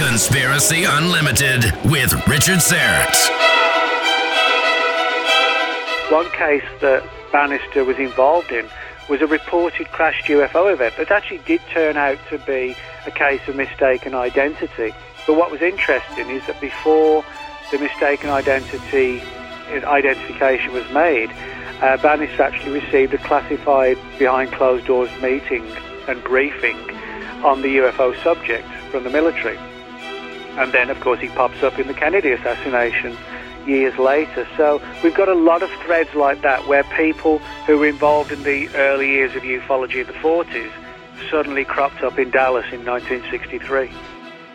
Conspiracy Unlimited with Richard Syrett. One case that Banister was involved in was a reported crashed UFO event that actually did turn out to be a case of mistaken identity. But what was interesting is that before the mistaken identity identification was made, uh, Banister actually received a classified behind closed doors meeting and briefing on the UFO subject from the military. And then, of course, he pops up in the Kennedy assassination years later. So we've got a lot of threads like that where people who were involved in the early years of ufology in the 40s suddenly cropped up in Dallas in 1963.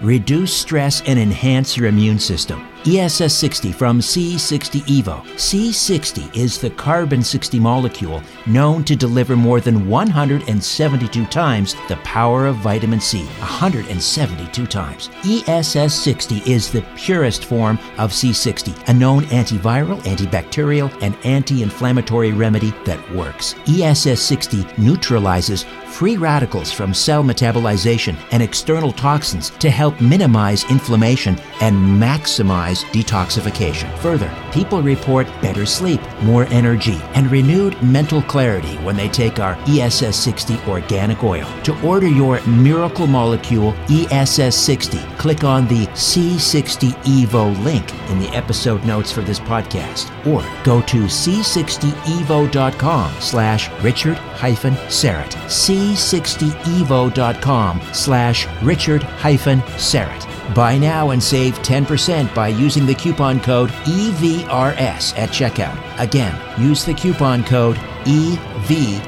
Reduce stress and enhance your immune system. ESS 60 from C60 Evo. C60 is the carbon 60 molecule known to deliver more than 172 times the power of vitamin C. 172 times. ESS 60 is the purest form of C60, a known antiviral, antibacterial, and anti inflammatory remedy that works. ESS 60 neutralizes free radicals from cell metabolization and external toxins to help minimize inflammation and maximize detoxification. Further, people report better sleep, more energy, and renewed mental clarity when they take our ESS 60 organic oil. To order your miracle molecule ESS 60, click on the C60 Evo link in the episode notes for this podcast or go to c60evo.com slash richard hyphen Syrett. c60evo.com slash richard hyphen Syrett. Buy now and save 10% by using the coupon code EVRS at checkout. Again, use the coupon code EVRS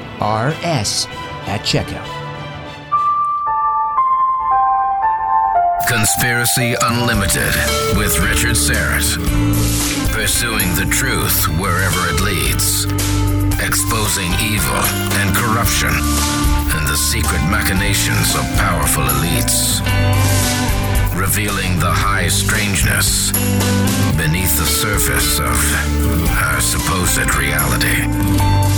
at checkout. Conspiracy Unlimited with Richard Syrett. Pursuing the truth wherever it leads. Exposing evil and corruption and the secret machinations of powerful elites. Revealing the high strangeness beneath the surface of our supposed reality.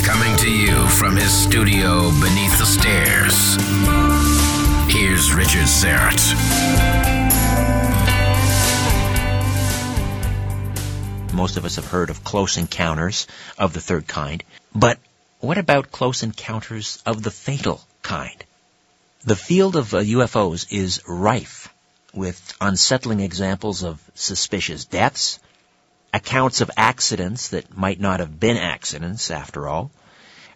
Coming to you from his studio beneath the stairs. Here's Richard Syrett. Most of us have heard of close encounters of the third kind. But what about close encounters of the fatal kind? The field of uh, UFOs is rife with unsettling examples of suspicious deaths, accounts of accidents that might not have been accidents after all.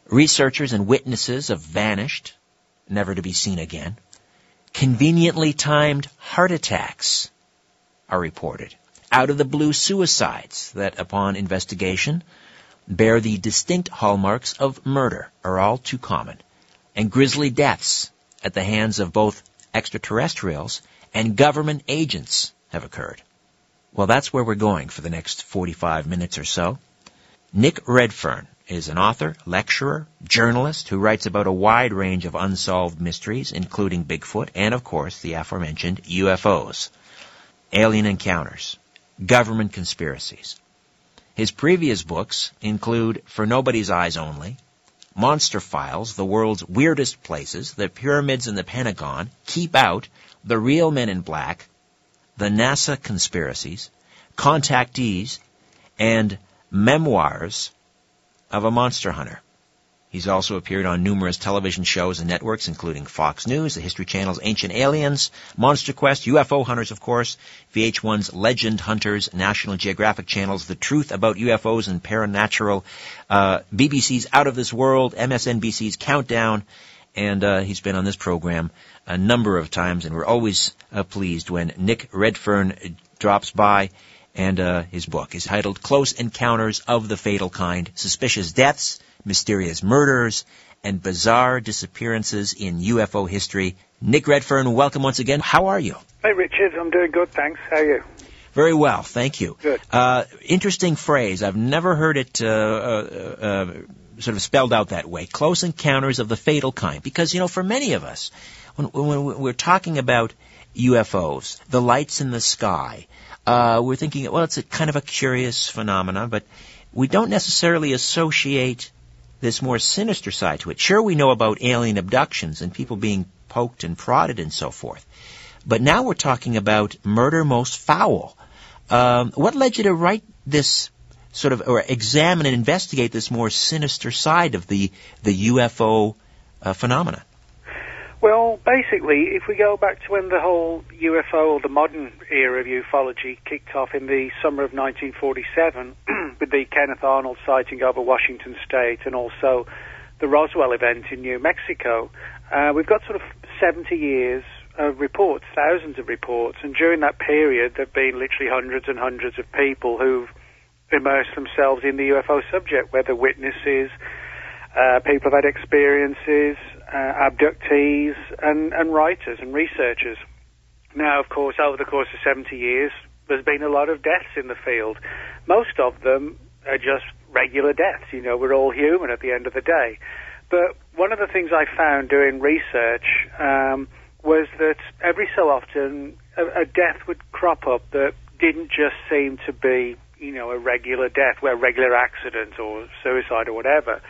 Researchers and witnesses have vanished, never to be seen again. Conveniently timed heart attacks are reported. Out of the blue suicides that, upon investigation, bear the distinct hallmarks of murder are all too common. And grisly deaths at the hands of both extraterrestrials and government agents have occurred. Well, that's where we're going for the next 45 minutes or so. Nick Redfern is an author, lecturer, journalist who writes about a wide range of unsolved mysteries, including Bigfoot and, of course, the aforementioned UFOs, alien encounters, government conspiracies. His previous books include For Nobody's Eyes Only, Monster Files, The World's Weirdest Places, The Pyramids and the Pentagon, Keep Out, The Real Men in Black, The NASA Conspiracies, Contactees, and Memoirs of a Monster Hunter. He's also appeared on numerous television shows and networks, including Fox News, the History Channel's Ancient Aliens, Monster Quest, UFO Hunters, of course, VH1's Legend Hunters, National Geographic Channel's The Truth About UFOs and Paranatural, uh, BBC's Out of This World, MSNBC's Countdown, and uh, he's been on this program a number of times, and we're always uh, pleased when Nick Redfern drops by. And uh, his book is titled Close Encounters of the Fatal Kind, Suspicious Deaths, mysterious murders, and bizarre disappearances in UFO history. Nick Redfern, welcome once again. How are you? Hey, Richard. I'm doing good, thanks. How are you? Very well, thank you. Good. Uh, interesting phrase. I've never heard it uh, uh, uh, sort of spelled out that way. Close encounters of the fatal kind. Because, you know, for many of us, when, when we're talking about UFOs, the lights in the sky, uh, we're thinking, well, it's a kind of a curious phenomenon, but we don't necessarily associate this more sinister side to it. Sure, we know about alien abductions and people being poked and prodded and so forth. but now we're talking about murder most foul. Um, what led you to write this sort of, or examine and investigate this more sinister side of the the UFO uh, phenomena? Well, basically, if we go back to when the whole UFO or the modern era of ufology kicked off in the summer of 1947 with the Kenneth Arnold sighting over Washington State and also the Roswell event in New Mexico, uh, we've got sort of 70 years of reports, thousands of reports, and during that period there have been literally hundreds and hundreds of people who've immersed themselves in the UFO subject, whether witnesses, uh, people have had experiences, abductees, and, and writers and researchers. Now, of course, over the course of 70 years, there's been a lot of deaths in the field. Most of them are just regular deaths. You know, we're all human at the end of the day. But one of the things I found doing research um, was that every so often a, a death would crop up that didn't just seem to be, you know, a regular death, where regular accident or suicide or whatever.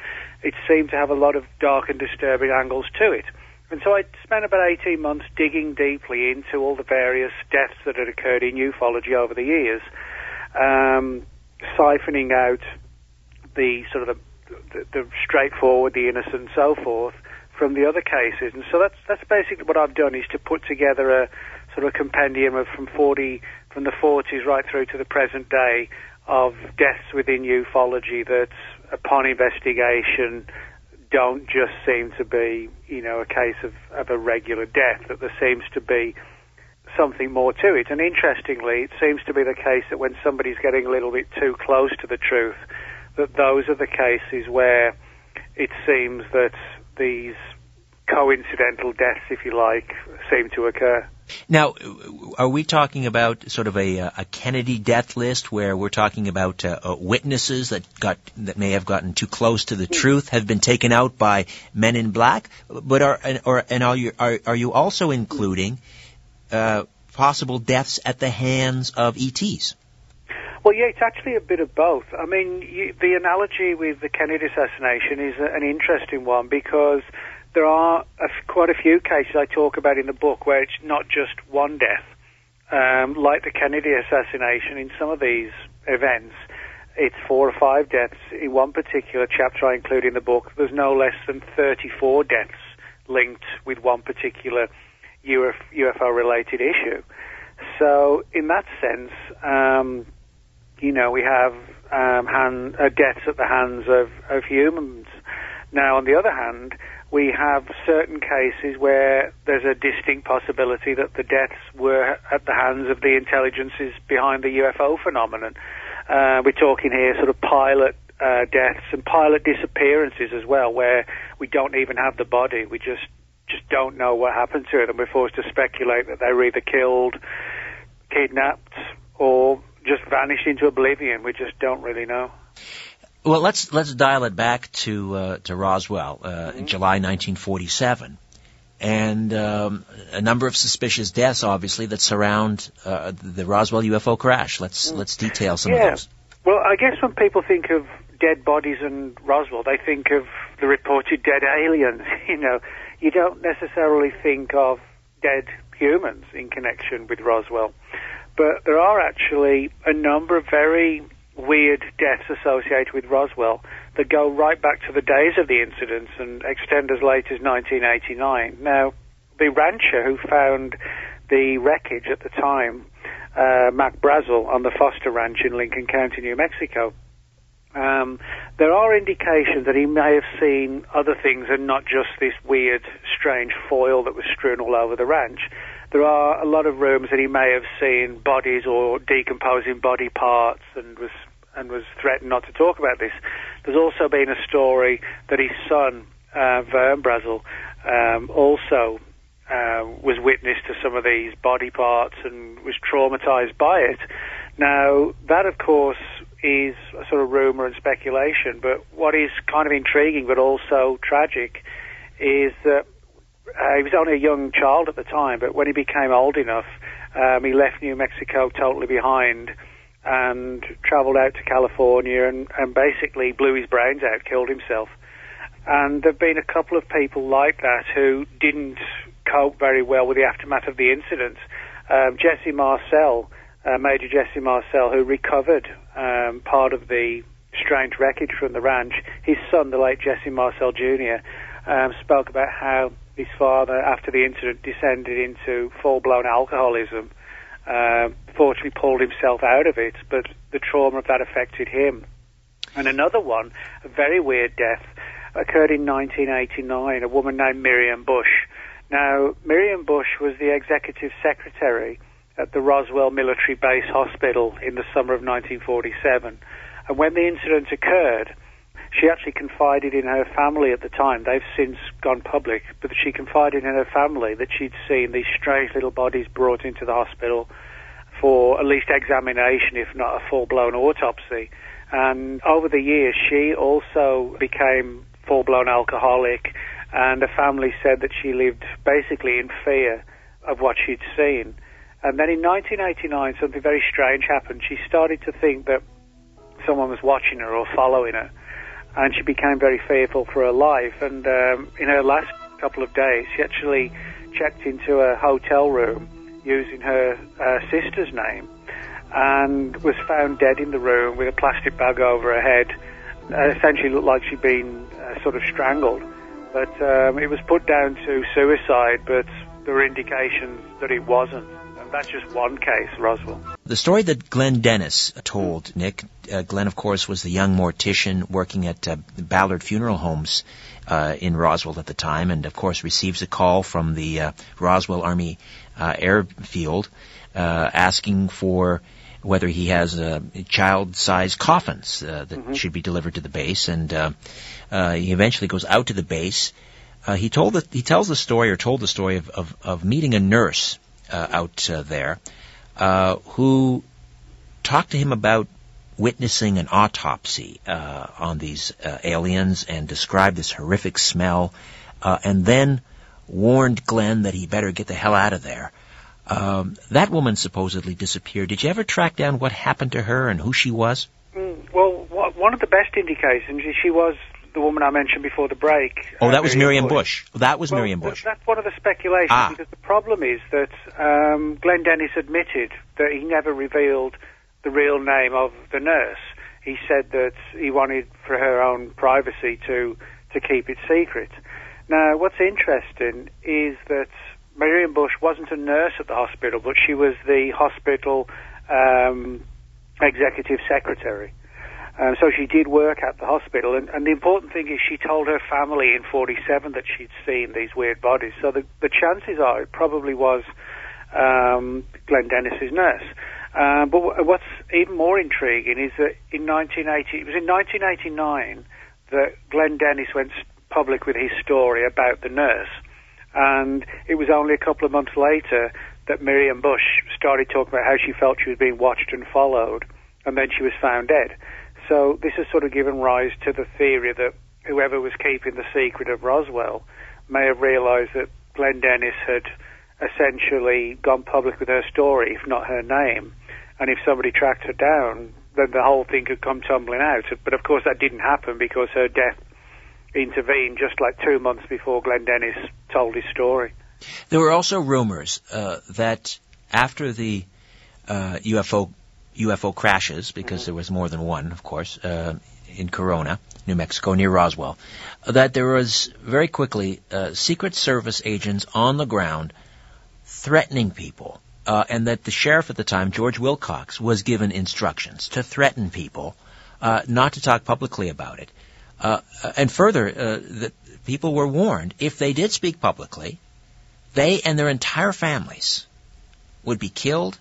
It seemed to have a lot of dark and disturbing angles to it. And so I spent about 18 months digging deeply into all the various deaths that had occurred in ufology over the years, um, siphoning out the sort of the, the, the straightforward, the innocent, and so forth from the other cases. And so that's that's basically what I've done is to put together a sort of compendium of from 40 from the 40s right through to the present day of deaths within ufology that, upon investigation, don't just seem to be, you know, a case of, of a regular death, that there seems to be something more to it. And interestingly, it seems to be the case that when somebody's getting a little bit too close to the truth, that those are the cases where it seems that these coincidental deaths, if you like, seem to occur. Now, are we talking about sort of a, a Kennedy death list where we're talking about uh, uh, witnesses that got that may have gotten too close to the truth have been taken out by men in black? But are or and are you are, are you also including uh, possible deaths at the hands of ETs? Well, yeah, it's actually a bit of both. I mean, you, the analogy with the Kennedy assassination is an interesting one because there are a, quite a few cases I talk about in the book where it's not just one death. Um, like the Kennedy assassination, in some of these events, it's four or five deaths. In one particular chapter I include in the book, there's no less than 34 deaths linked with one particular UFO related issue. So, in that sense, um, you know, we have um, hand, uh, deaths at the hands of, of humans. Now, on the other hand, we have certain cases where there's a distinct possibility that the deaths were at the hands of the intelligences behind the UFO phenomenon. Uh, we're talking here sort of pilot uh, deaths and pilot disappearances as well, where we don't even have the body. We just just don't know what happened to it, and we're forced to speculate that they were either killed, kidnapped, or just vanished into oblivion. We just don't really know. Well, let's let's dial it back to uh, to Roswell, uh, mm-hmm. in July 1947, and um, a number of suspicious deaths, obviously, that surround uh, the Roswell UFO crash. Let's mm. let's detail some yeah. of those. Well, I guess when people think of dead bodies and Roswell, they think of the reported dead aliens. you know, you don't necessarily think of dead humans in connection with Roswell but there are actually a number of very weird deaths associated with Roswell that go right back to the days of the incidents and extend as late as 1989. Now, the rancher who found the wreckage at the time, uh, Mac Brazel, on the Foster Ranch in Lincoln County, New Mexico, um, there are indications that he may have seen other things and not just this weird, strange foil that was strewn all over the ranch there are a lot of rooms that he may have seen bodies or decomposing body parts and was and was threatened not to talk about this. There's also been a story that his son, uh, Vern Brazel, um, also uh, was witness to some of these body parts and was traumatized by it. Now, that of course is a sort of rumor and speculation, but what is kind of intriguing but also tragic is that uh, he was only a young child at the time, but when he became old enough, um, he left New Mexico totally behind and travelled out to California and, and basically blew his brains out, killed himself. And there have been a couple of people like that who didn't cope very well with the aftermath of the incident. Um, Jesse Marcel, uh, Major Jesse Marcel, who recovered um, part of the strange wreckage from the ranch, his son, the late Jesse Marcel Jr., um, spoke about how his father, after the incident, descended into full-blown alcoholism. Uh, fortunately, pulled himself out of it, but the trauma of that affected him. And another one, a very weird death, occurred in 1989. A woman named Miriam Bush. Now, Miriam Bush was the executive secretary at the Roswell Military Base Hospital in the summer of 1947. And when the incident occurred, she actually confided in her family at the time. They've since gone public, but she confided in her family that she'd seen these strange little bodies brought into the hospital for at least examination, if not a full blown autopsy. And over the years, she also became full blown alcoholic, and the family said that she lived basically in fear of what she'd seen. And then in 1989, something very strange happened. She started to think that someone was watching her or following her and she became very fearful for her life. And um, in her last couple of days, she actually checked into a hotel room using her uh, sister's name and was found dead in the room with a plastic bag over her head. Uh, essentially looked like she'd been uh, sort of strangled. But um, it was put down to suicide, but there were indications that it wasn't. That's just one case, Roswell. The story that Glenn Dennis told, Nick, uh, Glenn, of course, was the young mortician working at uh, Ballard Funeral Homes uh, in Roswell at the time, and of course receives a call from the uh, Roswell Army uh, Airfield uh, asking for whether he has child-sized coffins that mm-hmm. should be delivered to the base, and he eventually goes out to the base. he told the, he tells the story or told the story of, of, of meeting a nurse out there who talked to him about witnessing an autopsy uh, on these uh, aliens and described this horrific smell, uh, and then warned Glenn that he better get the hell out of there. Um, that woman supposedly disappeared. Did you ever track down what happened to her and who she was? Mm, well, one of the best indications is she was the woman I mentioned before the break. Oh, that was Miriam Bush. Bush. That was well, Miriam Bush. That's one of the speculations ah. because the problem is that um, Glenn Dennis admitted that he never revealed the real name of the nurse. He said that he wanted for her own privacy to, to keep it secret. Now, what's interesting is that Miriam Bush wasn't a nurse at the hospital, but she was the hospital um, executive secretary. Um, so she did work at the hospital, and, and, the important thing is she told her family in 47 that she'd seen these weird bodies. So the, the chances are it probably was um, Glenn Dennis's nurse. Uh, but w- what's even more intriguing is that in 1980, it was in 1989 that Glenn Dennis went public with his story about the nurse, and it was only a couple of months later that Miriam Bush started talking about how she felt she was being watched and followed, and then she was found dead. So this has sort of given rise to the theory that whoever was keeping the secret of Roswell may have realized that Glenn Dennis had essentially gone public with her story, if not her name, and if somebody tracked her down, then the whole thing could come tumbling out. But of course, that didn't happen because her death intervened just like two months before Glenn Dennis told his story. There were also rumors uh, that after the uh, UFO UFO crashes, because mm-hmm. there was more than one, of course, uh, in Corona, New Mexico, near Roswell, that there was very quickly uh, Secret Service agents on the ground threatening people uh, and that the sheriff at the time, George Wilcox, was given instructions to threaten people uh, not to talk publicly about it. Uh, and further, uh, that people were warned if they did speak publicly, they and their entire families would be killed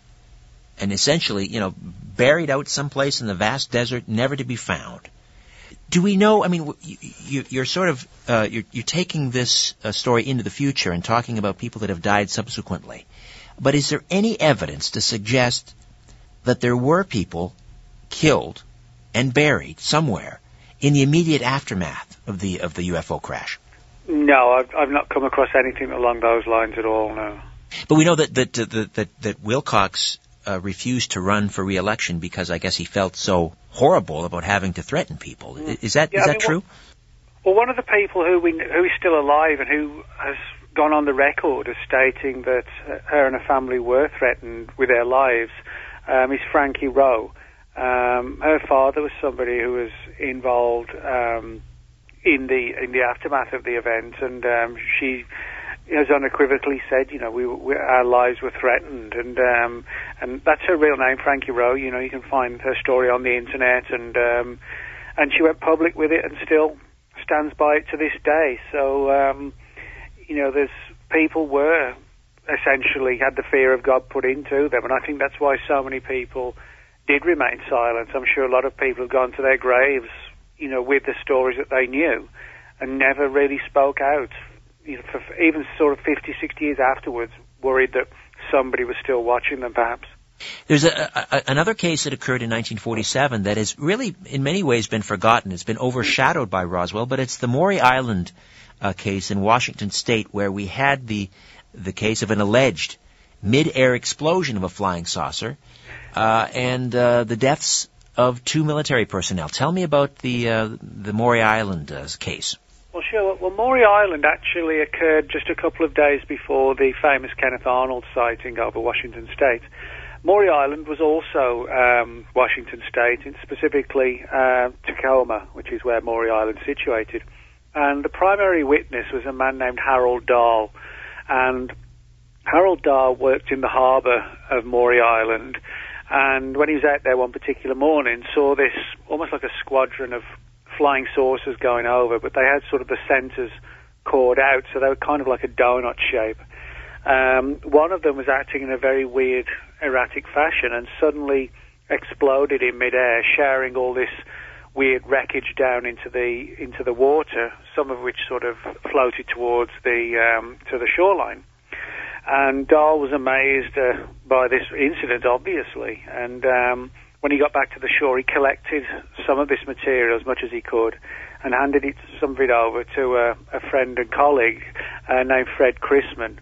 and essentially, you know, buried out someplace in the vast desert, never to be found. Do we know? I mean, you, are sort of uh, you're, you're, taking this uh, story into the future and talking about people that have died subsequently. But is there any evidence to suggest that there were people killed and buried somewhere in the immediate aftermath of the of the UFO crash? No, I've, I've not come across anything along those lines at all. No. But we know that that that that, that Wilcox uh, refused to run for re-election because I guess he felt so horrible about having to threaten people. Mm. Is that yeah, is that mean, true? Well, one of the people who we who is still alive and who has gone on the record as stating that her and her family were threatened with their lives um, is Frankie Rowe. Um, her father was somebody who was involved um, in the in the aftermath of the event, and um, she has unequivocally said, you know, we, we our lives were threatened, and um, and that's her real name, Frankie Rowe. You know, you can find her story on the internet, and um, and she went public with it, and still stands by it to this day. So, um, you know, there's people were essentially had the fear of God put into them, and I think that's why so many people did remain silent. I'm sure a lot of people have gone to their graves, you know, with the stories that they knew, and never really spoke out. You know, for even sort of 50, 60 years afterwards, worried that somebody was still watching them, perhaps. There's a, a, another case that occurred in 1947 that has really, in many ways, been forgotten. It's been overshadowed by Roswell, but it's the Maury Island uh, case in Washington State where we had the the case of an alleged mid-air explosion of a flying saucer uh, and uh, the deaths of two military personnel. Tell me about the uh, the Maury Island uh, case. Well, sure. Well, Maury Island actually occurred just a couple of days before the famous Kenneth Arnold sighting over Washington State. Maury Island was also um, Washington State, and specifically uh, Tacoma, which is where Maury Island is situated. And the primary witness was a man named Harold Dahl. And Harold Dahl worked in the harbour of Maury Island. And when he was out there one particular morning, saw this almost like a squadron of flying saucers going over, but they had sort of the centres cored out, so they were kind of like a donut shape. Um, one of them was acting in a very weird, erratic fashion and suddenly exploded in midair, sharing all this weird wreckage down into the into the water, some of which sort of floated towards the um, to the shoreline. And Dahl was amazed uh, by this incident, obviously. And um, when he got back to the shore, he collected some of this material as much as he could and handed it, some of it over to a, a friend and colleague uh, named Fred Crisman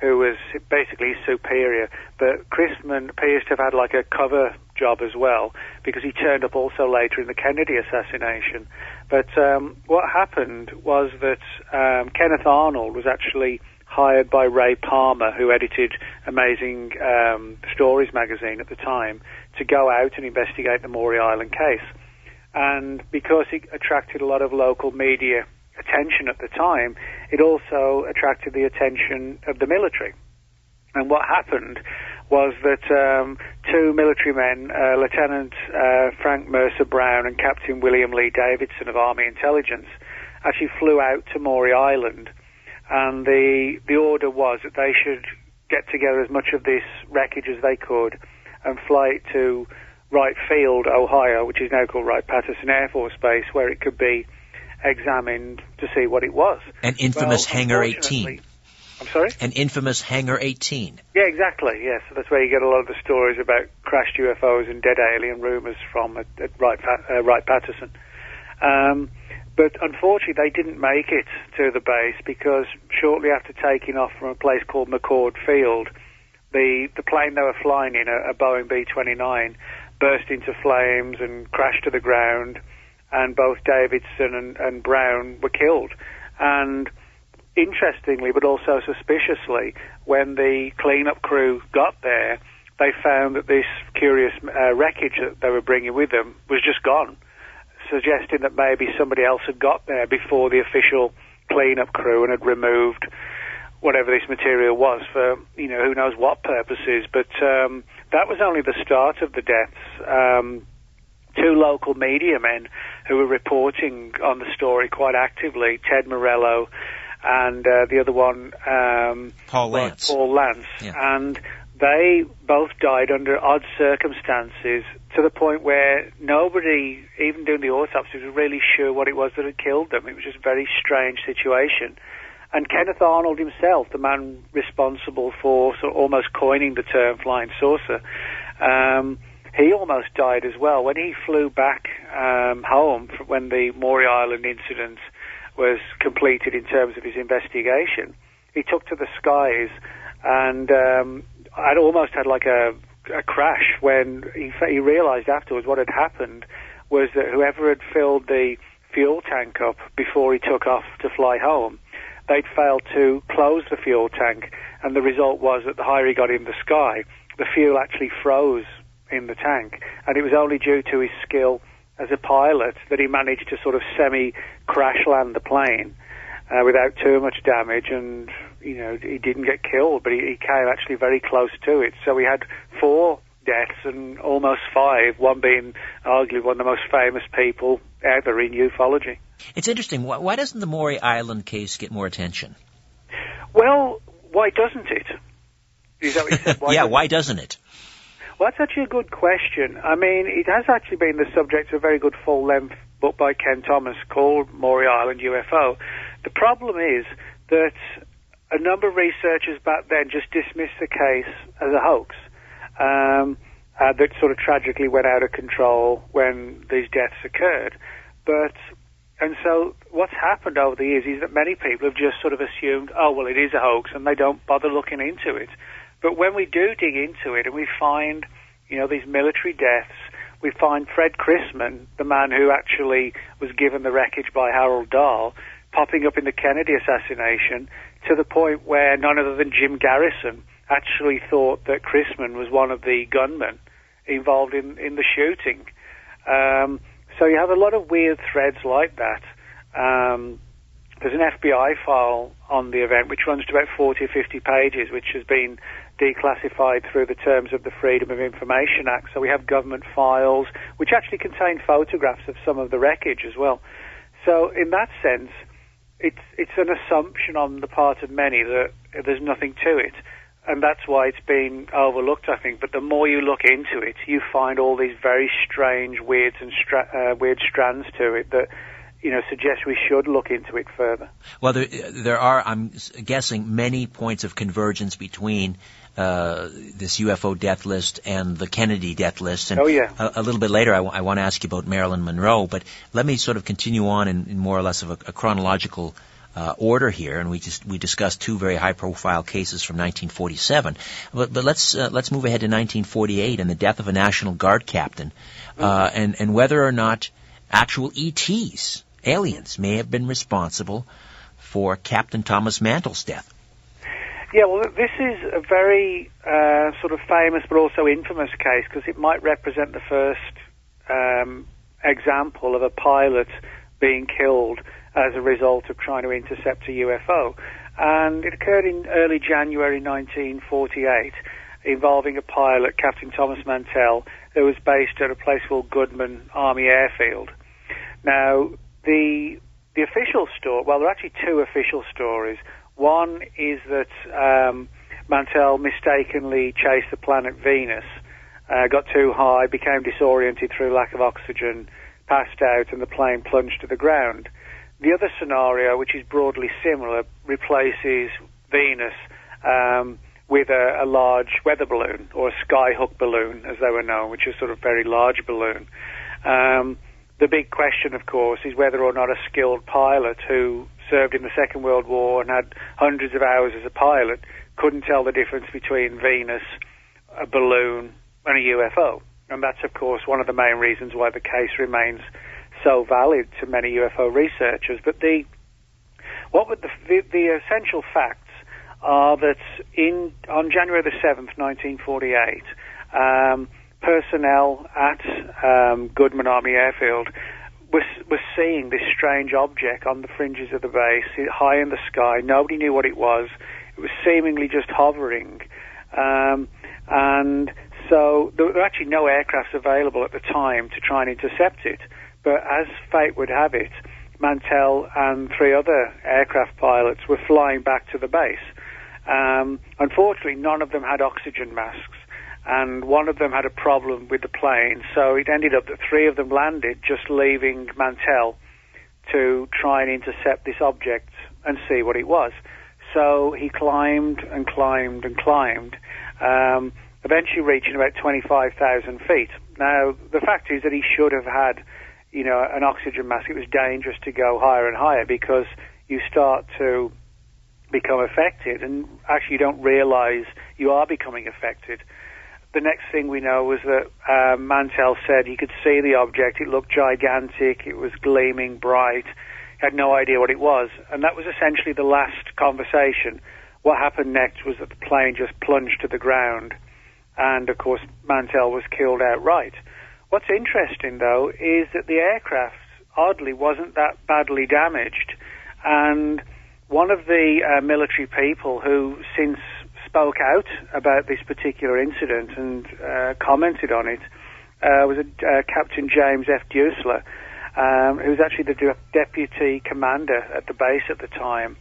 who was basically his superior. But Crisman appears to have had like a cover job as well because he turned up also later in the Kennedy assassination. But um, what happened was that um, Kenneth Arnold was actually hired by Ray Palmer, who edited Amazing um, Stories magazine at the time, to go out and investigate the Maury Island case. And because it attracted a lot of local media attention at the time, it also attracted the attention of the military. And what happened was that um, two military men, uh, Lieutenant uh, Frank Mercer Brown and Captain William Lee Davidson of Army Intelligence, actually flew out to Maury Island, and the the order was that they should get together as much of this wreckage as they could and fly it to Wright Field, Ohio, which is now called Wright Patterson Air Force Base, where it could be examined to see what it was. An infamous well, Hangar 18. I'm sorry? An infamous Hangar 18. Yeah, exactly, yes. So that's where you get a lot of the stories about crashed UFOs and dead alien rumors from at, at Wright, uh, Wright Patterson. Um, but unfortunately, they didn't make it to the base because shortly after taking off from a place called McChord Field, the, the plane they were flying in, a, a Boeing B 29, burst into flames and crashed to the ground and both Davidson and, and Brown were killed. And interestingly, but also suspiciously, when the cleanup crew got there, they found that this curious uh, wreckage that they were bringing with them was just gone, suggesting that maybe somebody else had got there before the official cleanup crew and had removed whatever this material was for, you know, who knows what purposes. But um, that was only the start of the deaths. Um, two local media men who were reporting on the story quite actively, Ted Morello and uh, the other one, um, Paul Lantz. Paul Lantz. Yeah. And they both died under odd circumstances to the point where nobody, even doing the autopsy, was really sure what it was that had killed them. It was just a very strange situation. And Kenneth Arnold himself, the man responsible for sort of almost coining the term flying saucer, um, he almost died as well. When he flew back um, home when the Maury Island incident was completed in terms of his investigation, he took to the skies and um, I'd almost had like a, a crash when he, he realized afterwards what had happened was that whoever had filled the fuel tank up before he took off to fly home they'd failed to close the fuel tank, and the result was that the higher he got in the sky, the fuel actually froze in the tank, and it was only due to his skill as a pilot that he managed to sort of semi crash land the plane uh, without too much damage, and you know he didn't get killed, but he, he came actually very close to it. So we had four deaths and almost five, one being arguably one of the most famous people ever in ufology. It's interesting. Why, why doesn't the Maury Island case get more attention? Well, why doesn't it? Why yeah, why doesn't it? Well, that's actually a good question. I mean, it has actually been the subject of a very good full-length book by Kenn Thomas called Maury Island UFO. The problem is that a number of researchers back then just dismissed the case as a hoax um, uh, that sort of tragically went out of control when these deaths occurred. But and so what's happened over the years is that many people have just sort of assumed, oh well, it is a hoax, and they don't bother looking into it. But when we do dig into it and we find, you know, these military deaths, we find Fred Crisman, the man who actually was given the wreckage by Harold Dahl, popping up in the Kennedy assassination to the point where none other than Jim Garrison actually thought that Crisman was one of the gunmen involved in, in the shooting. Um, so you have a lot of weird threads like that. Um, there's an FBI file on the event which runs to about 40 or 50 pages, which has been declassified through the terms of the Freedom of Information Act. So we have government files which actually contain photographs of some of the wreckage as well. So in that sense, it's it's an assumption on the part of many that there's nothing to it, and that's why it's been overlooked, I think. But the more you look into it, you find all these very strange, weird and stra- uh, weird strands to it that you know, suggest we should look into it further. Well, there, there are, I'm guessing, many points of convergence between uh, this UFO death list and the Kennedy death list. And oh, yeah. A, a little bit later, I, w- I want to ask you about Marilyn Monroe, but let me sort of continue on in, in more or less of a, a chronological uh, order here, and we just we discussed two very high-profile cases from 1947. But, but let's uh, let's move ahead to 1948 and the death of a National Guard captain, uh, and and whether or not actual ETs aliens may have been responsible for Captain Thomas Mantell's death. Yeah, well, this is a very uh, sort of famous but also infamous case because it might represent the first um, example of a pilot being killed as a result of trying to intercept a UFO. And it occurred in early January 1948 involving a pilot, Captain Thomas Mantell, who was based at a place called Godman Army Airfield. Now, the the official story, well, there are actually two official stories. One is that um, Mantell mistakenly chased the planet Venus, uh, got too high, became disoriented through lack of oxygen, passed out, and the plane plunged to the ground. The other scenario, which is broadly similar, replaces Venus um, with a, a, large weather balloon or a skyhook balloon, as they were known, which is sort of very large balloon. Um, the big question, of course, is whether or not a skilled pilot who served in the Second World War and had hundreds of hours as a pilot couldn't tell the difference between Venus, a balloon, and a UFO. And that's, of course, one of the main reasons why the case remains so valid to many UFO researchers. But the what the, the, the essential facts are that in on January the seventh, nineteen forty-eight. Um, personnel at um, Goodman Army Airfield was was seeing this strange object on the fringes of the base, high in the sky. Nobody knew what it was. It was seemingly just hovering, um, and so there were actually no aircrafts available at the time to try and intercept it. But as fate would have it, Mantell and three other aircraft pilots were flying back to the base. Um, unfortunately, none of them had oxygen masks and one of them had a problem with the plane, so it ended up that three of them landed, just leaving Mantell to try and intercept this object and see what it was. So he climbed and climbed and climbed, um, eventually reaching about 25,000 feet. Now, the fact is that he should have had, you know, an oxygen mask. It was dangerous to go higher and higher because you start to become affected, and actually you don't realize you are becoming affected the next thing we know was that um, Mantell said he could see the object. It looked gigantic. It was gleaming bright. He had no idea what it was. And that was essentially the last conversation. What happened next was that the plane just plunged to the ground, and of course, Mantell was killed outright. What's interesting, though, is that the aircraft, oddly, wasn't that badly damaged. And one of the uh, military people who since spoke out about this particular incident and uh, commented on it uh, was a, uh, Captain James F. Duesler, um, who was actually the de- deputy commander at the base at the time.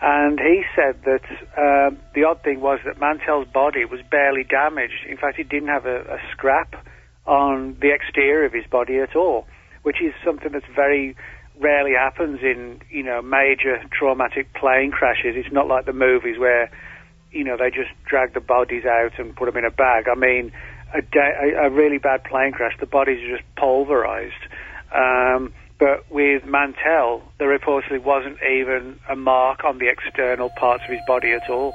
And he said that uh, the odd thing was that Mantell's body was barely damaged. In fact, he didn't have a, a scrap on the exterior of his body at all, which is something that's very rarely happens in you know major traumatic plane crashes. It's not like the movies where you know they just drag the bodies out and put them in a bag. I mean, a, da- a really bad plane crash, the bodies are just pulverized. Um, but with Mantell, there reportedly wasn't even a mark on the external parts of his body at all.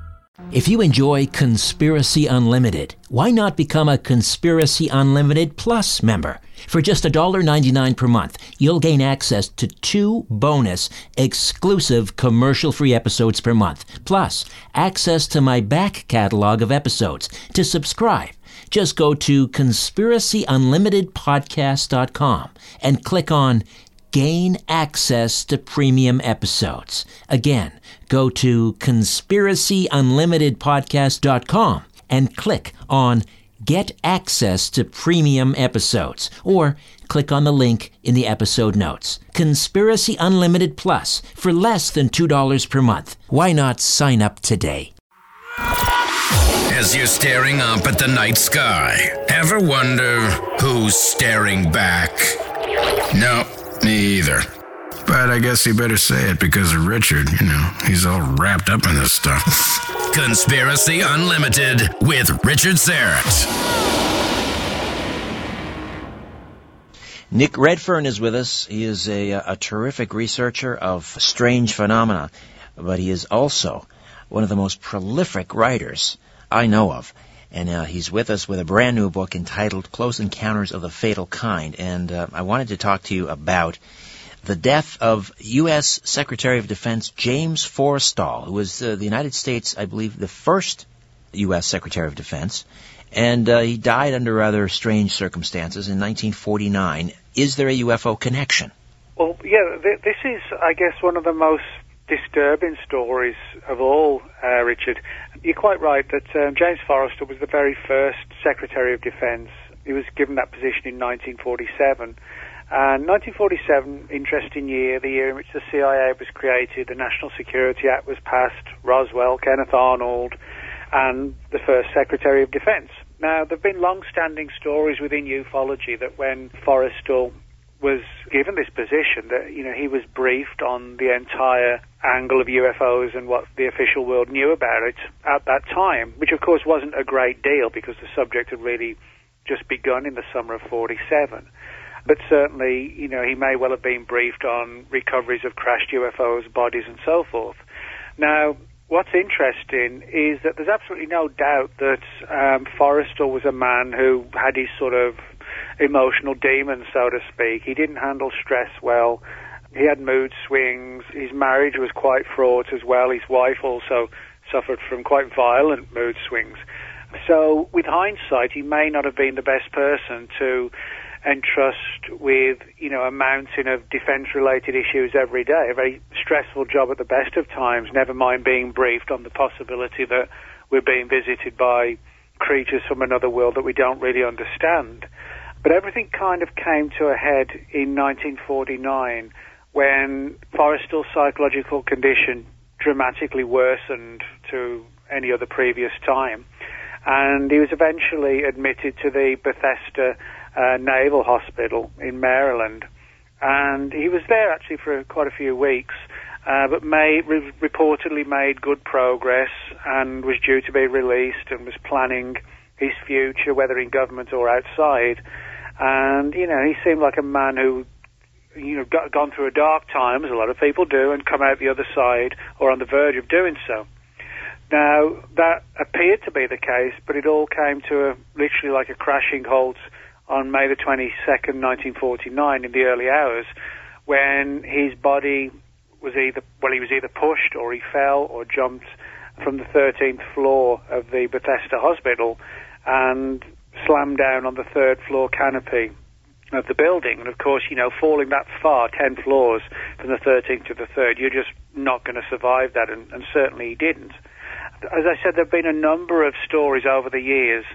If you enjoy Conspiracy Unlimited, why not become a Conspiracy Unlimited Plus member? For just $1.99 per month, you'll gain access to two bonus exclusive commercial free episodes per month, plus access to my back catalog of episodes. To subscribe, just go to conspiracyunlimitedpodcast.com and click on Gain Access to Premium Episodes. Again, go to conspiracyunlimitedpodcast.com and click on Get Access to Premium Episodes or click on the link in the episode notes. Conspiracy Unlimited Plus for less than $2 per month. Why not sign up today? As you're staring up at the night sky, ever wonder who's staring back? No, me either. But I guess you better say it because of Richard. You know, he's all wrapped up in this stuff. Conspiracy Unlimited with Richard Syrett. Nick Redfern is with us. He is a, a terrific researcher of strange phenomena, but he is also one of the most prolific writers I know of. And uh, he's with us with a brand new book entitled Close Encounters of the Fatal Kind. And uh, I wanted to talk to you about the death of U.S. Secretary of Defense James Forrestal, who was uh, the United States, I believe, the first U.S. Secretary of Defense. And uh, he died under rather strange circumstances in 1949. Is there a UFO connection? Well, yeah, th- this is, I guess, one of the most disturbing stories of all, uh, Richard. You're quite right that um, James Forrestal was the very first Secretary of Defense. He was given that position in 1947. And 1947, interesting year, the year in which the CIA was created, the National Security Act was passed, Roswell, Kenneth Arnold, and the first Secretary of Defense. Now, there have been long-standing stories within ufology that when Forrestal was given this position, that you know he was briefed on the entire angle of UFOs and what the official world knew about it at that time, which of course wasn't a great deal because the subject had really just begun in the summer of 47. But certainly, you know, he may well have been briefed on recoveries of crashed UFOs, bodies, and so forth. Now, what's interesting is that there's absolutely no doubt that um, Forrestal was a man who had his sort of emotional demons, so to speak. He didn't handle stress well. He had mood swings. His marriage was quite fraught as well. His wife also suffered from quite violent mood swings. So, with hindsight, he may not have been the best person to entrust with, you know, a mountain of defense-related issues every day. A very stressful job at the best of times, never mind being briefed on the possibility that we're being visited by creatures from another world that we don't really understand. But everything kind of came to a head in 1949 when Forrestal's psychological condition dramatically worsened to any other previous time. And he was eventually admitted to the Bethesda uh, Naval Hospital in Maryland. And he was there actually for quite a few weeks, uh, but made, re- reportedly made good progress and was due to be released and was planning his future, whether in government or outside. And, you know, he seemed like a man who you know, got, gone through a dark time, as a lot of people do, and come out the other side or on the verge of doing so. Now, that appeared to be the case, but it all came to a, literally like a crashing halt on May the 22nd, 1949, in the early hours, when his body was either, well, he was either pushed or he fell or jumped from the 13th floor of the Bethesda Hospital and slammed down on the third floor canopy of the building. And of course, you know, falling that far, 10 floors from the 13th to the 3rd, you're just not going to survive that, and, and certainly he didn't. As I said, there have been a number of stories over the years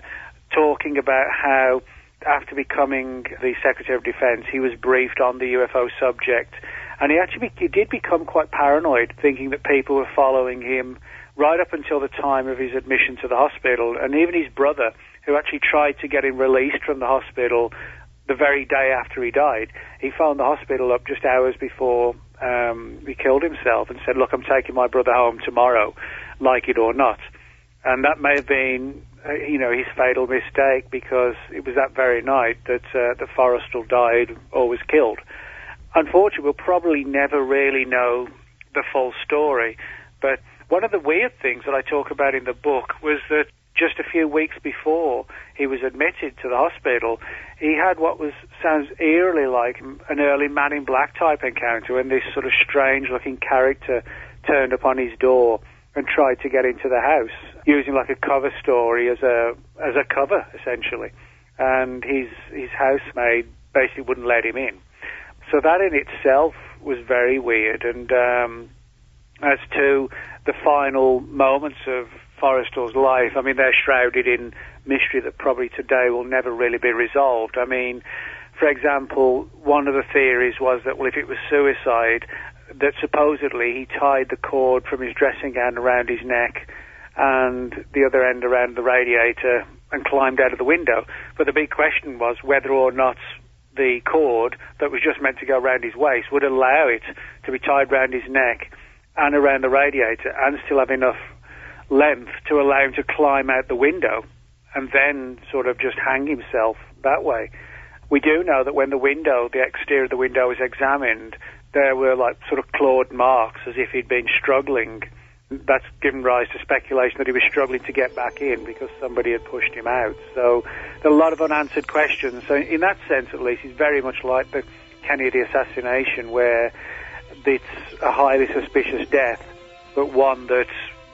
talking about how, after becoming the Secretary of Defense, he was briefed on the UFO subject, and he actually he did become quite paranoid, thinking that people were following him right up until the time of his admission to the hospital, and even his brother, who actually tried to get him released from the hospital the very day after he died, he phoned the hospital up just hours before um, he killed himself and said, "Look, I'm taking my brother home tomorrow." like it or not. And that may have been, uh, you know, his fatal mistake because it was that very night that uh, the Forrestal died or was killed. Unfortunately, we'll probably never really know the full story. But one of the weird things that I talk about in the book was that just a few weeks before he was admitted to the hospital, he had what was sounds eerily like an early Man in Black type encounter when this sort of strange looking character turned upon his door and tried to get into the house using like a cover story as a as a cover essentially, and his his housemaid basically wouldn't let him in. So that in itself was very weird. And um, as to the final moments of Forrestal's life, I mean they're shrouded in mystery that probably today will never really be resolved. I mean. For example, one of the theories was that, well, if it was suicide, that supposedly he tied the cord from his dressing gown around his neck and the other end around the radiator and climbed out of the window. But the big question was whether or not the cord that was just meant to go around his waist would allow it to be tied around his neck and around the radiator and still have enough length to allow him to climb out the window and then sort of just hang himself that way. We do know that when the window, the exterior of the window was examined, there were like sort of clawed marks as if he'd been struggling. That's given rise to speculation that he was struggling to get back in because somebody had pushed him out. So there are a lot of unanswered questions. So in that sense, at least, he's very much like the Kennedy assassination, where it's a highly suspicious death, but one that,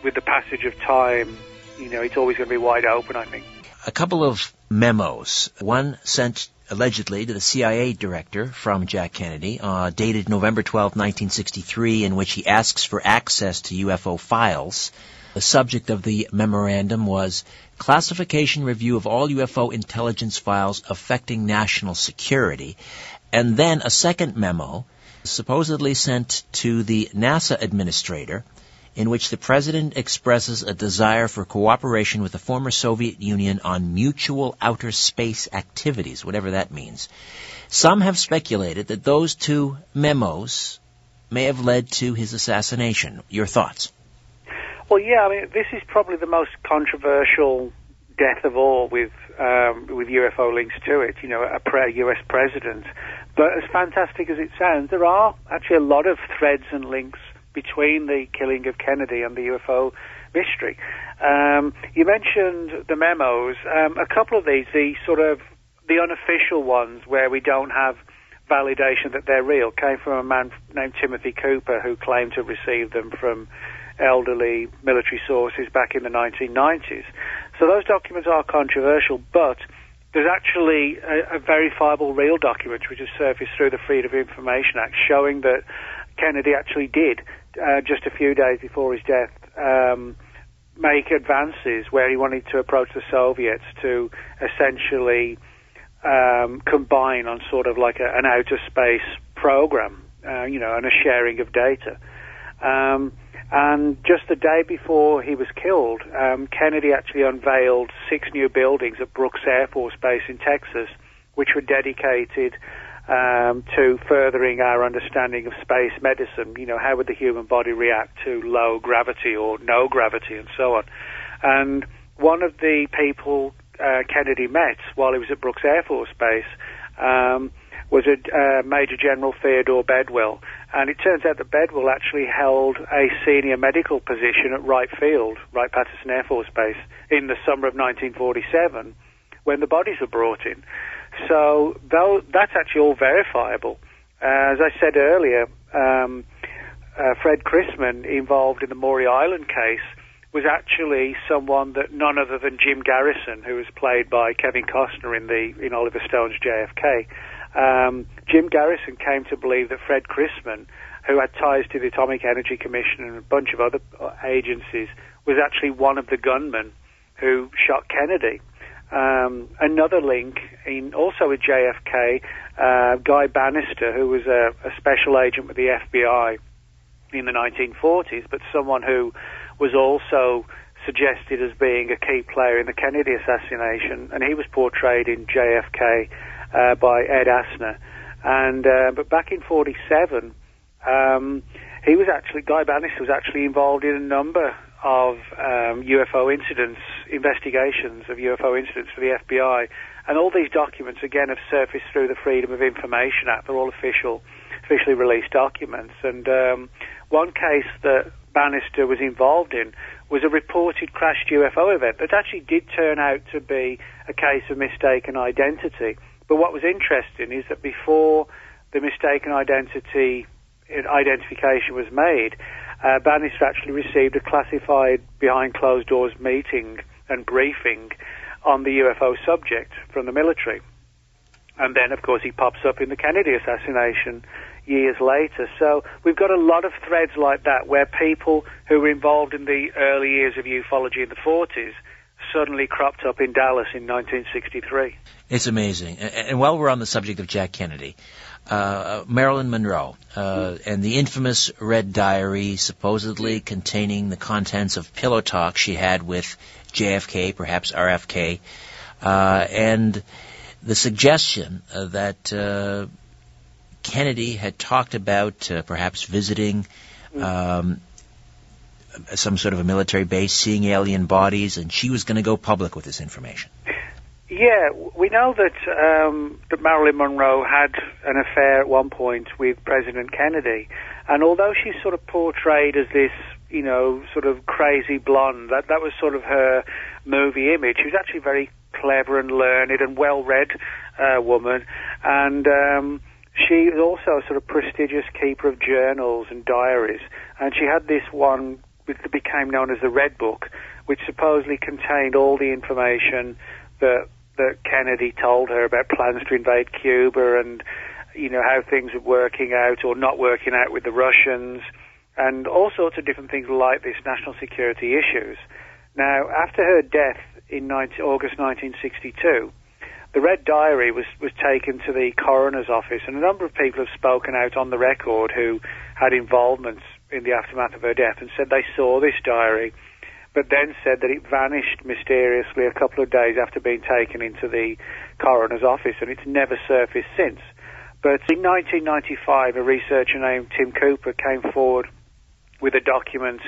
with the passage of time, you know, it's always going to be wide open. I think. A couple of memos. One sent allegedly to the CIA director from Jack Kennedy, uh, dated November 12, 1963, in which he asks for access to UFO files. The subject of the memorandum was classification review of all UFO intelligence files affecting national security. And then a second memo, supposedly sent to the NASA administrator, in which the President expresses a desire for cooperation with the former Soviet Union on mutual outer space activities, whatever that means. Some have speculated that those two memos may have led to his assassination. Your thoughts? Well, yeah, I mean, this is probably the most controversial death of all with um, with UFO links to it. You know, a pre- U.S. president. But as fantastic as it sounds, there are actually a lot of threads and links between the killing of Kennedy and the UFO mystery. Um, you mentioned the memos. Um, a couple of these, the sort of the unofficial ones where we don't have validation that they're real, came from a man named Timothy Cooper who claimed to have received them from elderly military sources back in the 1990s. So those documents are controversial, but there's actually a, a verifiable real document which has surfaced through the Freedom of Information Act showing that Kennedy actually did uh, just a few days before his death, um, make advances where he wanted to approach the Soviets to essentially um, combine on sort of like a, an outer space program, uh, you know, and a sharing of data. Um, and just the day before he was killed, um, Kennedy actually unveiled six new buildings at Brooks Air Force Base in Texas which were dedicated um, to furthering our understanding of space medicine. You know, how would the human body react to low gravity or no gravity, and so on. And one of the people uh, Kennedy met while he was at Brooks Air Force Base um, was a uh, Major General Theodore Bedwell, and it turns out that Bedwell actually held a senior medical position at Wright Field, Wright Patterson Air Force Base, in the summer of 1947 when the bodies were brought in. So that's actually all verifiable. Uh, as I said earlier, um, uh, Fred Crisman, involved in the Maury Island case, was actually someone that none other than Jim Garrison, who was played by Kevin Costner in the in Oliver Stone's JFK, um, Jim Garrison came to believe that Fred Crisman, who had ties to the Atomic Energy Commission and a bunch of other uh, agencies, was actually one of the gunmen who shot Kennedy. Um, another link in also with JFK, uh, Guy Banister, who was a, a special agent with the FBI in the 1940s, but someone who was also suggested as being a key player in the Kennedy assassination, and he was portrayed in JFK uh, by Ed Asner. And uh, but back in '47, um, he was actually Guy Banister was actually involved in a number of um, UFO incidents, investigations of UFO incidents for the FBI, and all these documents again have surfaced through the Freedom of Information Act. They're all official, officially released documents. And um, one case that Banister was involved in was a reported crashed UFO event that actually did turn out to be a case of mistaken identity. But what was interesting is that before the mistaken identity identification was made, uh, Banister actually received a classified behind closed doors meeting and briefing on the UFO subject from the military. And then, of course, he pops up in the Kennedy assassination years later. So we've got a lot of threads like that where people who were involved in the early years of ufology in the 40s suddenly cropped up in Dallas in 1963. It's amazing. And while we're on the subject of Jack Kennedy, uh, Marilyn Monroe uh, and the infamous Red Diary, supposedly containing the contents of pillow talk she had with JFK, perhaps RFK, uh, and the suggestion that uh, Kennedy had talked about uh, perhaps visiting um, some sort of a military base, seeing alien bodies, and she was going to go public with this information. Yeah, we know that um, that Marilyn Monroe had an affair at one point with President Kennedy, and although she's sort of portrayed as this, you know, sort of crazy blonde, that that was sort of her movie image. She was actually very clever and learned and well-read uh, woman, and um, she was also a sort of prestigious keeper of journals and diaries, and she had this one that became known as the Red Book, which supposedly contained all the information that that Kennedy told her about plans to invade Cuba and you know how things were working out or not working out with the Russians, and all sorts of different things like this national security issues. Now, after her death in 19, August 1962 the Red Diary was, was taken to the coroner's office, and a number of people have spoken out on the record who had involvements in the aftermath of her death and said they saw this diary, but then said that it vanished mysteriously a couple of days after being taken into the coroner's office, and it's never surfaced since. But in 1995, a researcher named Tim Cooper came forward with a document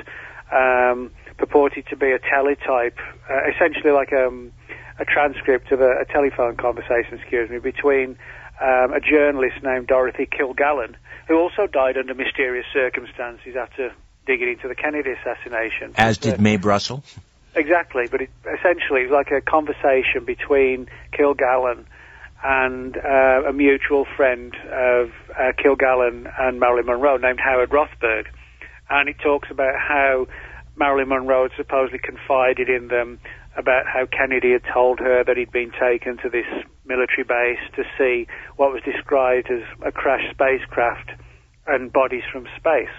um, purported to be a teletype, uh, essentially like um, a transcript of a, a telephone conversation, excuse me, between um, a journalist named Dorothy Kilgallen, who also died under mysterious circumstances after digging into the Kennedy assassination. As did Mae Brussell. Exactly, but it, essentially it like a conversation between Kilgallen and uh, a mutual friend of uh, Kilgallen and Marilyn Monroe named Howard Rothberg. And it talks about how Marilyn Monroe had supposedly confided in them about how Kennedy had told her that he'd been taken to this military base to see what was described as a crashed spacecraft and bodies from space.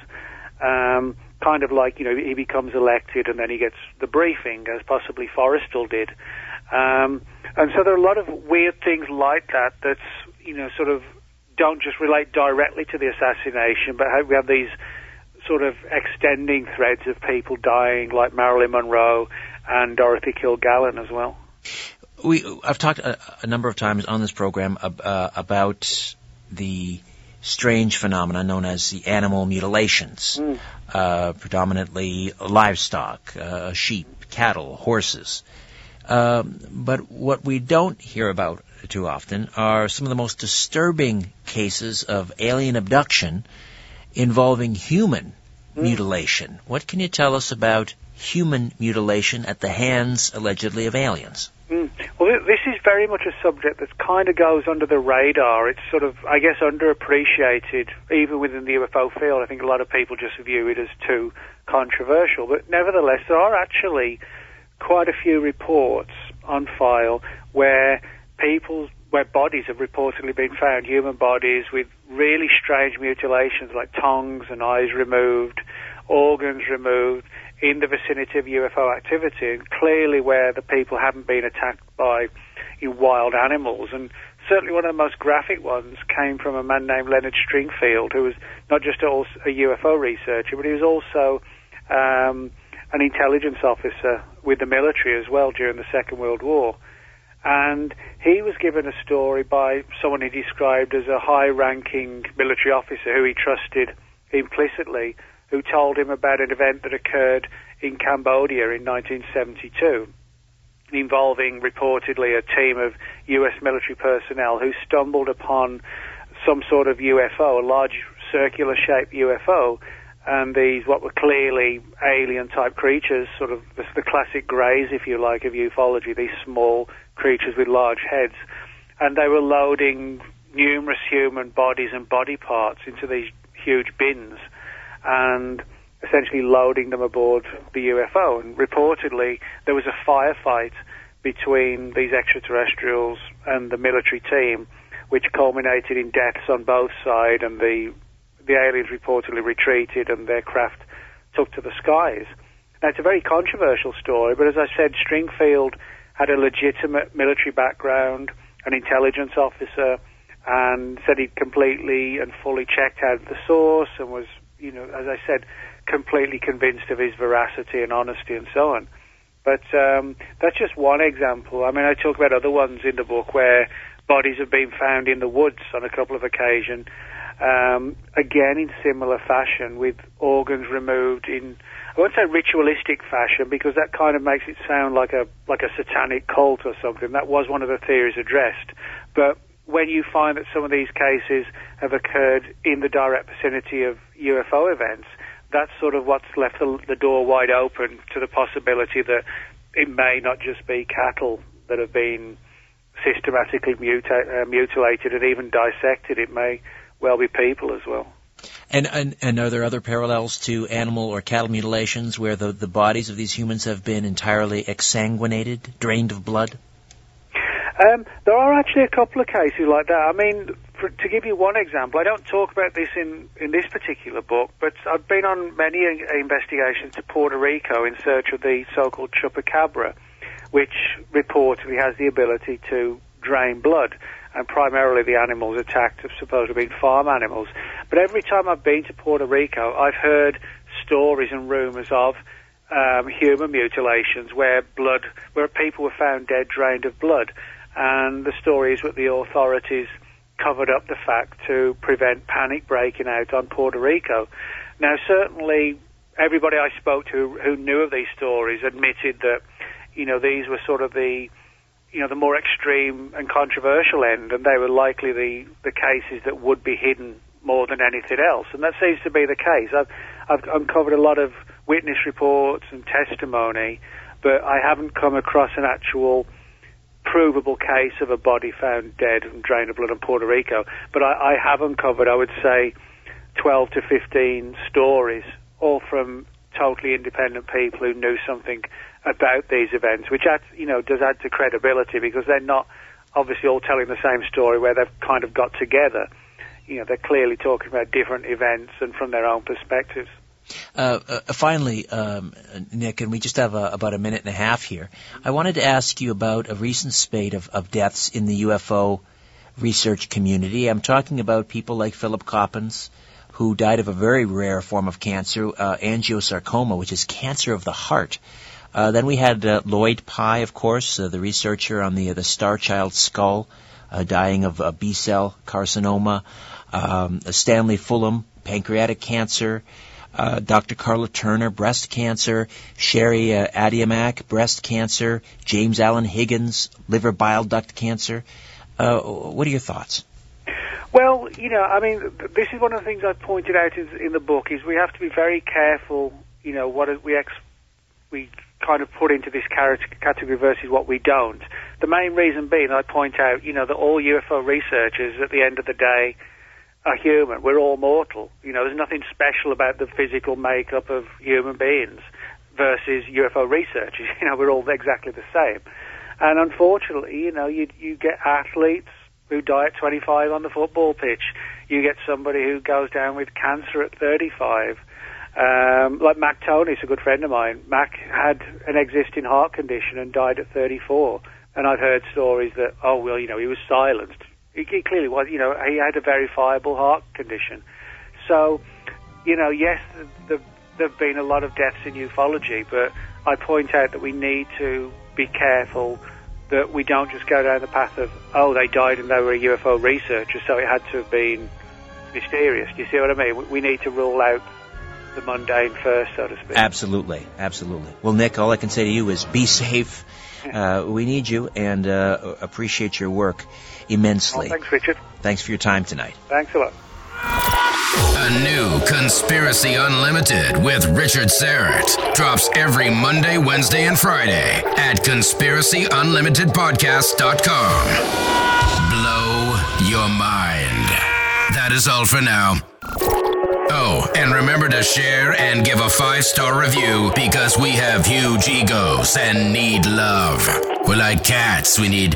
Um, kind of like, you know, he becomes elected and then he gets the briefing, as possibly Forrestal did. Um, and so there are a lot of weird things like that that's, you know, sort of don't just relate directly to the assassination, but we have these sort of extending threads of people dying, like Marilyn Monroe and Dorothy Kilgallen as well. we I've talked a, a number of times on this program ab, uh, about the strange phenomena known as the animal mutilations, Mm. uh, predominantly livestock, uh, sheep, cattle, horses. Um, but what we don't hear about too often are some of the most disturbing cases of alien abduction involving human mutilation. What can you tell us about human mutilation at the hands, allegedly, of aliens? Mm. Well, this is very much a subject that kind of goes under the radar. It's sort of, I guess, underappreciated, even within the UFO field. I think a lot of people just view it as too controversial. But nevertheless, there are actually quite a few reports on file where people, where bodies have reportedly been found, human bodies with really strange mutilations like tongues and eyes removed, organs removed in the vicinity of UFO activity, and clearly where the people haven't been attacked by you know, wild animals. And certainly one of the most graphic ones came from a man named Leonard Stringfield, who was not just a a UFO researcher, but he was also um, an intelligence officer with the military as well during the Second World War. And he was given a story by someone he described as a high ranking military officer who he trusted implicitly, who told him about an event that occurred in Cambodia in 1972 involving reportedly a team of US military personnel who stumbled upon some sort of UFO, a large circular shaped UFO, and these what were clearly alien type creatures, sort of the, classic greys, if you like, of ufology, these small creatures with large heads. And they were loading numerous human bodies and body parts into these huge bins and essentially loading them aboard the UFO. And reportedly, there was a firefight between these extraterrestrials and the military team, which culminated in deaths on both sides, and the the aliens reportedly retreated and their craft took to the skies. Now, it's a very controversial story, but as I said, Stringfield had a legitimate military background, an intelligence officer, and said he'd completely and fully checked out the source and was, you know, as I said, completely convinced of his veracity and honesty and so on. But um, that's just one example. I mean, I talk about other ones in the book where bodies have been found in the woods on a couple of occasions, um, again in similar fashion, with organs removed in I won't say ritualistic fashion because that kind of makes it sound like a like a satanic cult or something. That was one of the theories addressed, but when you find that some of these cases have occurred in the direct vicinity of UFO events, that's sort of what's left the, the door wide open to the possibility that it may not just be cattle that have been systematically muta- uh, mutilated and even dissected. It may well be people as well. And, and and are there other parallels to animal or cattle mutilations where the, the bodies of these humans have been entirely exsanguinated, drained of blood? Um, there are actually a couple of cases like that. I mean, for, to give you one example, I don't talk about this in, in this particular book, but I've been on many uh, investigations to Puerto Rico in search of the so-called chupacabra, which reportedly has the ability to drain blood, and primarily the animals attacked have supposedly been farm animals. But every time I've been to Puerto Rico, I've heard stories and rumours of um, human mutilations where blood, where people were found dead, drained of blood and the story is that the authorities covered up the fact to prevent panic breaking out on Puerto Rico. Now, certainly, everybody I spoke to who knew of these stories admitted that, you know, these were sort of the, you know, the more extreme and controversial end, and they were likely the the cases that would be hidden more than anything else, and that seems to be the case. I've I've uncovered a lot of witness reports and testimony, but I haven't come across an actual provable case of a body found dead and drained of blood in Puerto Rico. But I, I have uncovered, I would say, 12 to 15 stories, all from totally independent people who knew something about these events, which adds, you know, does add to credibility because they're not obviously all telling the same story where they've kind of got together. You know, they're clearly talking about different events and from their own perspectives. Uh, uh, finally, um, Nick, and we just have a, about a minute and a half here. I wanted to ask you about a recent spate of, of deaths in the UFO research community. I'm talking about people like Philip Coppens, who died of a very rare form of cancer, uh, angiosarcoma, which is cancer of the heart. Uh, then we had uh, Lloyd Pye, of course, uh, the researcher on the the Star Child skull, uh, dying of uh, B cell carcinoma. Um, Stanley Fulham, pancreatic cancer. Uh, Dr. Karla Turner, breast cancer. Sherry uh, Adamiak, breast cancer. James Allen Higgins, liver bile duct cancer. Uh, what are your thoughts? Well, you know, I mean, this is one of the things I've pointed out in, in the book is we have to be very careful. You know, what we ex- we kind of put into this category versus what we don't. The main reason being, I point out, you know, that all UFO researchers, at the end of the day, are human. We're all mortal. You know, there's nothing special about the physical makeup of human beings versus UFO researchers. You know, we're all exactly the same. And unfortunately, you know, you you get athletes who die at 25 on the football pitch. You get somebody who goes down with cancer at 35. Um, like Mac Tonnies, a good friend of mine. Mac had an existing heart condition and died at 34. And I've heard stories that, oh, well, you know, he was silenced. He, he clearly was, you know, he had a verifiable heart condition. So, you know, yes, the, the, there have been a lot of deaths in ufology, but I point out that we need to be careful that we don't just go down the path of, oh, they died and they were a UFO researcher, so it had to have been mysterious. Do you see what I mean? We- We need to rule out the mundane first, so to speak. Absolutely, absolutely. Well, Nick, all I can say to you is be safe. Uh, we need you and uh, appreciate your work Oh, immensely. thanks, Richard. Thanks for your time tonight. Thanks a lot. A new Conspiracy Unlimited with Richard Syrett drops every Monday, Wednesday, and Friday at conspiracyunlimitedpodcast.com. Blow your mind. That is all for now. Oh, and remember to share and give a five star review because we have huge egos and need love. We're like cats, we need.